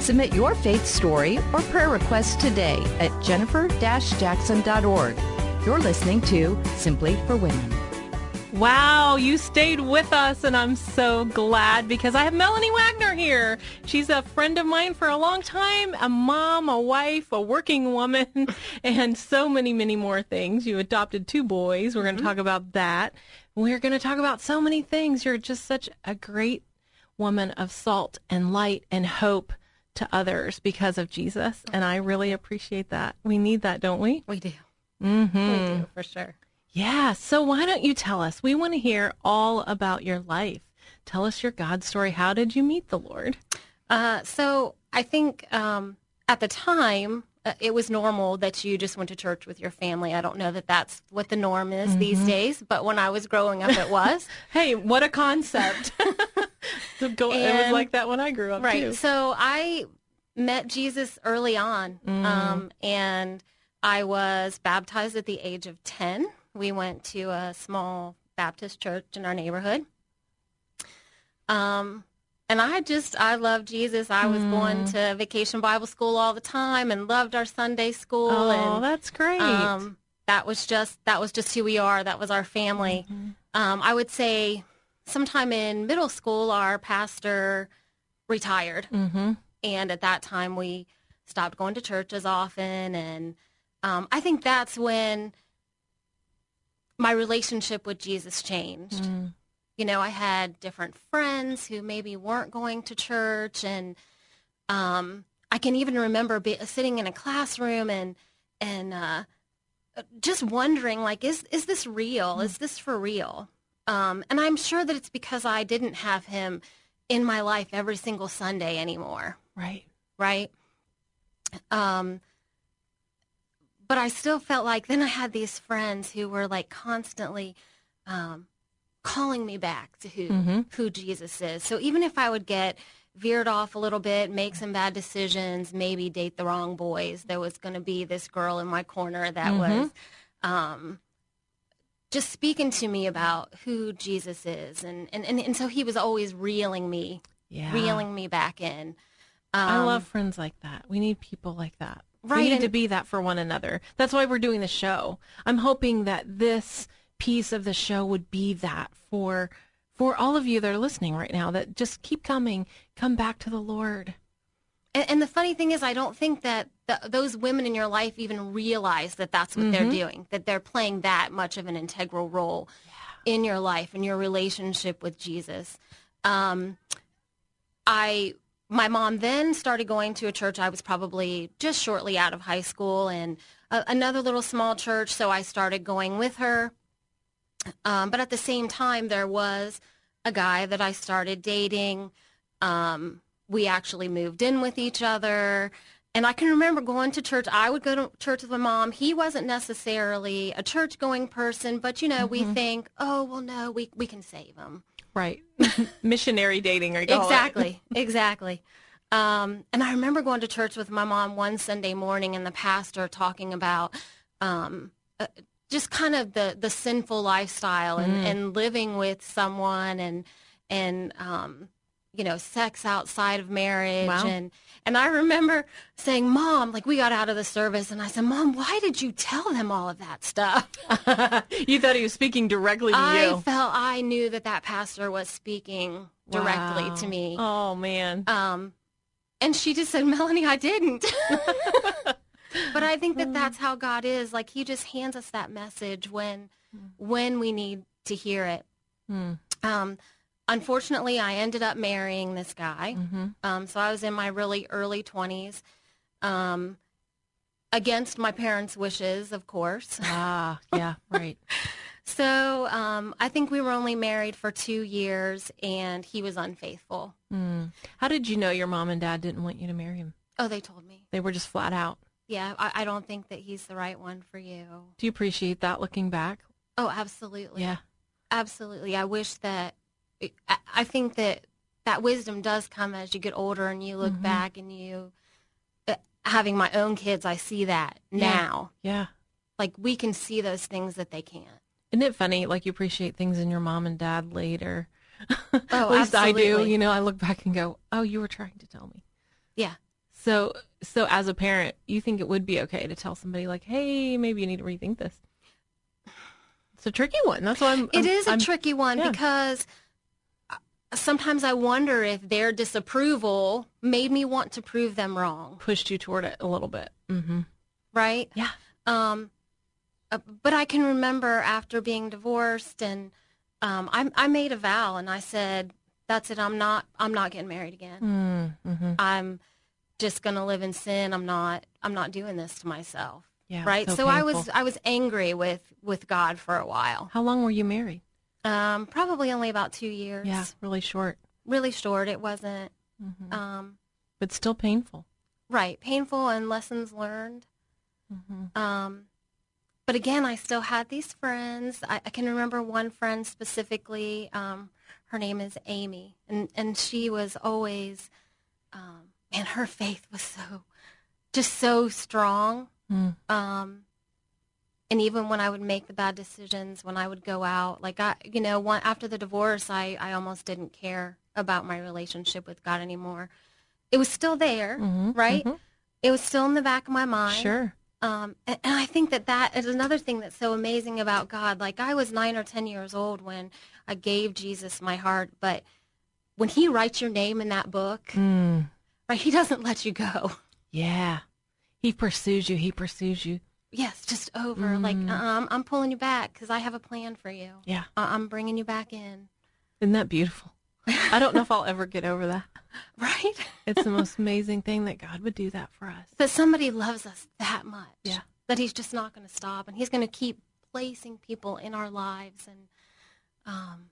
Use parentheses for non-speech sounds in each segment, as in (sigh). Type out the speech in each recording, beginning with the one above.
Submit your faith story or prayer request today at jennifer-jackson.org. You're listening to Simply for Women. Wow, you stayed with us, and I'm so glad because I have Melanie Wagner here. She's a friend of mine for a long time, a mom, a wife, a working woman, (laughs) and so many, many more things. You adopted two boys. We're going to mm-hmm. talk about that. We're going to talk about so many things. You're just such a great woman of salt and light and hope to others because of Jesus, and I really appreciate that. We need that, don't we? We do. Mm-hmm. We do, for sure. Yeah. So why don't you tell us? We want to hear all about your life. Tell us your God story. How did you meet the Lord? Uh, so I think um, at the time, uh, it was normal that you just went to church with your family. I don't know that that's what the norm is these days, but when I was growing up, it was. (laughs) Hey, what a concept. (laughs) Go- it was like that when I grew up right. too. So I met Jesus early on, um, and I was baptized at the age of 10. We went to a small Baptist church in our neighborhood. Um, and I just, I love Jesus. I was going to vacation Bible school all the time and loved our Sunday school. Oh, and that's great. um, that was just that was just who we are. That was our family. Um, I would say sometime in middle school, our pastor retired, mm-hmm. and at that time we stopped going to church as often. And um, I think that's when my relationship with Jesus changed. You know, I had different friends who maybe weren't going to church, and um, I can even remember be, sitting in a classroom and and uh, just wondering, like, is is this real? Is this for real? Um, and I'm sure that it's because I didn't have him in my life every single Sunday anymore, Right. right? Um, but I still felt like then I had these friends who were like constantly um, calling me back to who Mhm. who Jesus is. So even if I would get veered off a little bit, make some bad decisions, maybe date the wrong boys, there was going to be this girl in my corner that was um, just speaking to me about who Jesus is, and and and, and so he was always reeling me, Yeah. reeling me back in. Um, I love friends like that. We need people like that. We Right, need and- to be that for one another. That's why we're doing the show. I'm hoping that this piece of the show would be that for for all of you that are listening right now that just keep coming, come back to the Lord. And, and the funny thing is, I don't think that the, those women in your life even realize that that's what they're doing, that they're playing that much of an integral role in your life and your relationship with Jesus. Um, I, my mom then started going to a church. I was probably just shortly out of high school and a, another little small church. So I started going with her. Um, but at the same time, there was a guy that I started dating. Um, we actually moved in with each other. And I can remember going to church. I would go to church with my mom. He wasn't necessarily a church going person, but you know, we think, oh, well, no, we, we can save him. Right. (laughs) Missionary dating or. Exactly, exactly. Um, and I remember going to church with my mom one Sunday morning and the pastor talking about um, uh, just kind of the, the sinful lifestyle and, Mm. and living with someone and, and um, you know, sex outside of marriage. Wow. And, and I remember saying, Mom, like we got out of the service and I said, Mom, why did you tell them all of that stuff? (laughs) you thought he was speaking directly to I you. felt I knew that that pastor was speaking directly Wow. to me. Oh man. Um, and she just said, Melanie, I didn't. (laughs) but I think that that's how God is. Like He just hands us that message when when we need to hear it. Hmm. Um, unfortunately, I ended up marrying this guy. Mm-hmm. Um, so I was in my really early twenties, um, against my parents' wishes, of course. Ah, yeah, right. (laughs) So um, I think we were only married for two years, and he was unfaithful. How did you know your mom and dad didn't want you to marry him? Oh, they told me. They were just flat out. Yeah, I, I don't think that he's the right one for you. Do you appreciate that looking back? Oh, absolutely. Yeah. Absolutely. I wish that, I, I think that that wisdom does come as you get older and you look back and you, uh, having my own kids, I see that Yeah. now. Yeah. Like we can see those things that they can't. Isn't it funny? Like you appreciate things in your mom and dad later. (laughs) Oh, At least I do. absolutely. You know, I look back and go, "Oh, you were trying to tell me." Yeah. So, so as a parent, you think it would be okay to tell somebody like, "Hey, maybe you need to rethink this." It's a tricky one. That's why I'm. It I'm- is a I'm- tricky one yeah. because uh, sometimes I wonder if their disapproval made me want to prove them wrong, pushed you toward it a little bit. Mm-hmm. right? Yeah. Um, uh, but I can remember after being divorced, and um, I, I made a vow, and I said, "That's it. I'm not. I'm not getting married again. Mm-hmm. I'm just gonna live in sin. I'm not. I'm not doing this to myself." Yeah. right. so So, I was. I was angry with with God for a while. How long were you married? Um, probably only about two years. Yeah, really short, Really short. It wasn't. Mhm. Um, but still painful. right. Painful and lessons learned. Um, but again, I still had these friends. I, I can remember one friend specifically. Um, her name is Amy, and and she was always, um, and her faith was so, just so strong. Mm. Um, and even when I would make the bad decisions, when I would go out, like I, you know, one after the divorce, I I almost didn't care about my relationship with God anymore. It was still there, Mhm, right? mhm. It was still in the back of my mind. Sure. Um, and, and I think that that is another thing that's so amazing about God. Like I was nine or ten years old when I gave Jesus my heart, but when He writes your name in that book, Mm. Right, He doesn't let you go. Yeah. He pursues you. He pursues you. Yes, just over. Like Mm. uh, I'm, I'm pulling you back because I have a plan for you. Yeah. I- I'm bringing you back in. Isn't that beautiful? I don't know if I'll ever get over that. (laughs) Right? It's the most (laughs) amazing thing that God would do that for us. that somebody loves us that much. Yeah. That He's just not going to stop, and He's going to keep placing people in our lives and, um,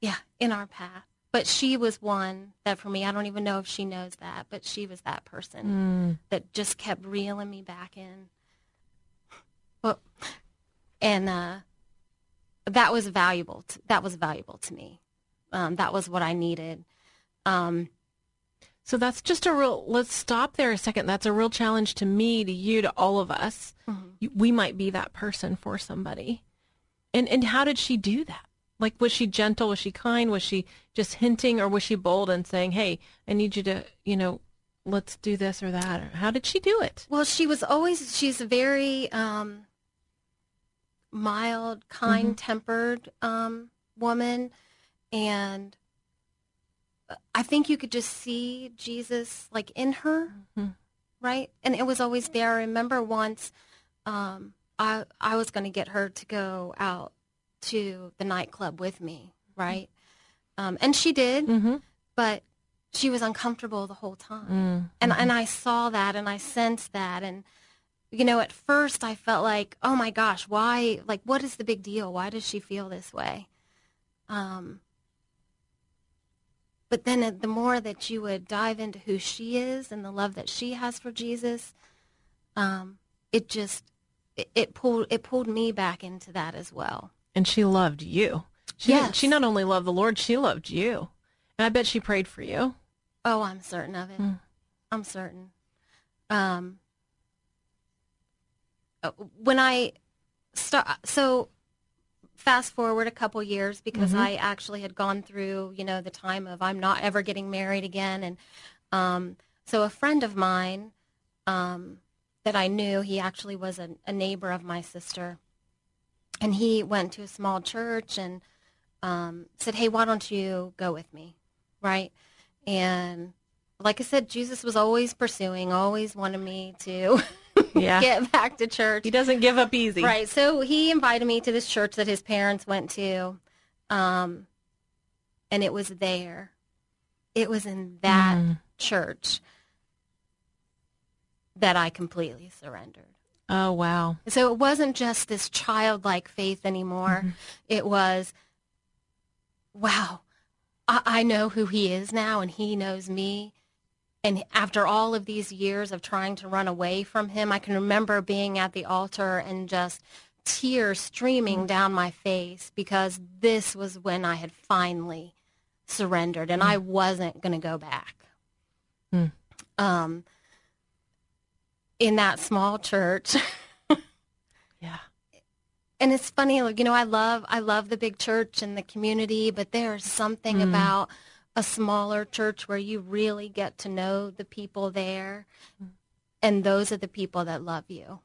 yeah, in our path. But she was one that for me, I don't even know if she knows that, but she was that person Mm. that just kept reeling me back in. Well, and uh, that was valuable. To, that was valuable to me. Um, that was what I needed. Um, So that's just a real, let's stop there a second. That's a real challenge to me, to you, to all of us. You- We might be that person for somebody. And, and how did she do that? Like, was she gentle? Was she kind? Was she just hinting or was she bold and saying, hey, I need you to, you know, let's do this or that? Or how did she do it? Well, she was always, she's a very um, mild, kind tempered um, woman. And I think you could just see Jesus like in her, Mhm. right? And it was always there. I remember once um, I, I was going to get her to go out to the nightclub with me, right? Um, and she did, Mm-hmm. but she was uncomfortable the whole time Mm. and and I saw that and I sensed that and you know at first I felt like oh my gosh why like what is the big deal why does she feel this way um but then the more that you would dive into who she is and the love that she has for Jesus um it just it, it pulled it pulled me back into that as well And she loved you. She, Yes. she not only loved the Lord, she loved you. And I bet she prayed for you. Oh, I'm certain of it. Mm. I'm certain. Um, uh, when I start, so fast forward a couple years because I actually had gone through, you know, the time of I'm not ever getting married again, and um, so a friend of mine um, that I knew, he actually was a, a neighbor of my sister, and he went to a small church and um, said, "Hey, why don't you go with me?" Right? And like I said, Jesus was always pursuing, always wanted me to (laughs) Yeah. get back to church. He doesn't give up easy. Right. So he invited me to this church that his parents went to. Um, and it was there. It was in that Mm. church that I completely surrendered. Oh, wow. So it wasn't just this childlike faith anymore. Mm-hmm. It was, wow, I-, I know who he is now and he knows me. And after all of these years of trying to run away from him, I can remember being at the altar and just tears streaming mm-hmm. down my face because this was when I had finally surrendered and mm. I wasn't going to go back. Mm. Um, in that small church. (laughs) yeah. And it's funny, you know, I love I love the big church and the community, but there's something mm. about a smaller church where you really get to know the people there, and those are the people that love you.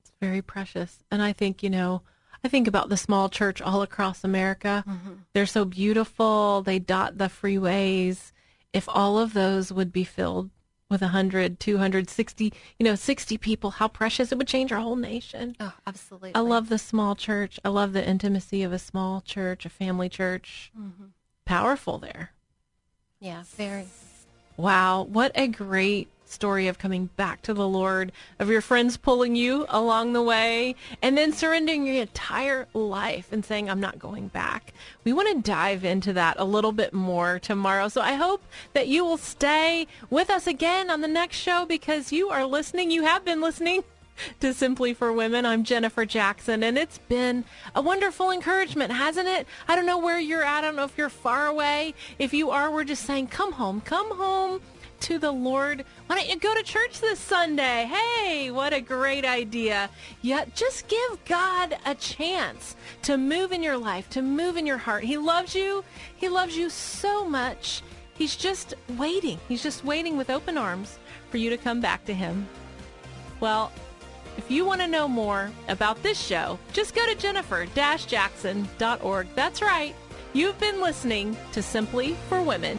It's very precious, and I think you know. I think about the small church all across America. Mm-hmm. They're so beautiful. They dot the freeways. If all of those would be filled with 100, 260, you know, 60 people, how precious it would change our whole nation. Oh, absolutely. I love the small church. I love the intimacy of a small church, a family church. Mm-hmm. Powerful there. Yeah, very. Wow, what a great story of coming back to the Lord, of your friends pulling you along the way, and then surrendering your entire life and saying, I'm not going back. We want to dive into that a little bit more tomorrow. So I hope that you will stay with us again on the next show because you are listening. You have been listening (laughs) to Simply for Women. I'm Jennifer Jackson, and it's been a wonderful encouragement, hasn't it? I don't know where you're at. I don't know if you're far away. If you are, we're just saying, come home, come home to the Lord. Why don't you go to church this Sunday? Hey, what a great idea. Yeah, just give God a chance to move in your life, to move in your heart. He loves you. He loves you so much. He's just waiting. He's just waiting with open arms for you to come back to him. Well, if you want to know more about this show, just go to jennifer-jackson.org. That's right. You've been listening to Simply for Women.